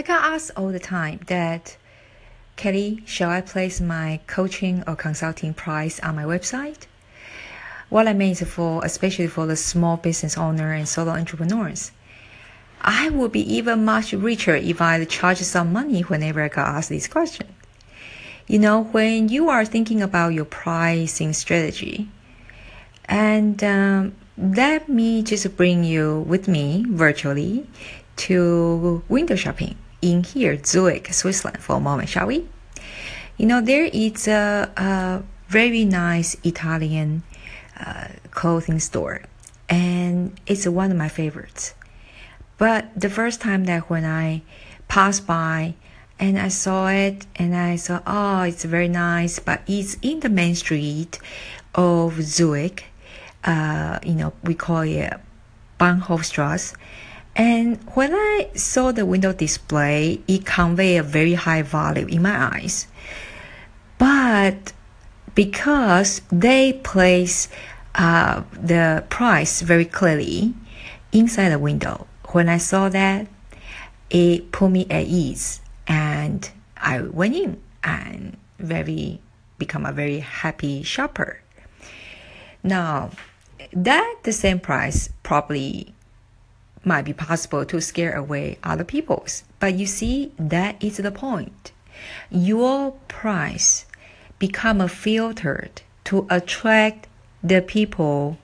I got asked all the time that, Kelly, shall I place my coaching or consulting price on my website? What I mean is for, especially for the small business owner and solo entrepreneurs. I would be even much richer if I charge some money whenever I got asked this question. You know, when you are thinking about your pricing strategy, and um, let me just bring you with me virtually to window shopping in here, Zurich, Switzerland, for a moment, shall we? You know, there is a, a very nice Italian uh, clothing store, and it's one of my favorites. But the first time that when I passed by, and I saw it and I saw, oh, it's very nice, but it's in the main street of Zurich. Uh, you know, we call it Bahnhofstrasse. And when I saw the window display, it conveyed a very high value in my eyes. But because they place uh, the price very clearly inside the window, when I saw that, it put me at ease and I went in and very become a very happy shopper. Now, that the same price probably might be possible to scare away other people's, but you see that is the point. Your price become a filtered to attract the people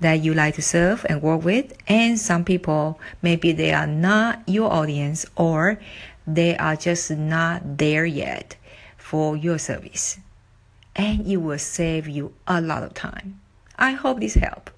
that you like to serve and work with and some people maybe they are not your audience or they are just not there yet for your service. And it will save you a lot of time. I hope this help.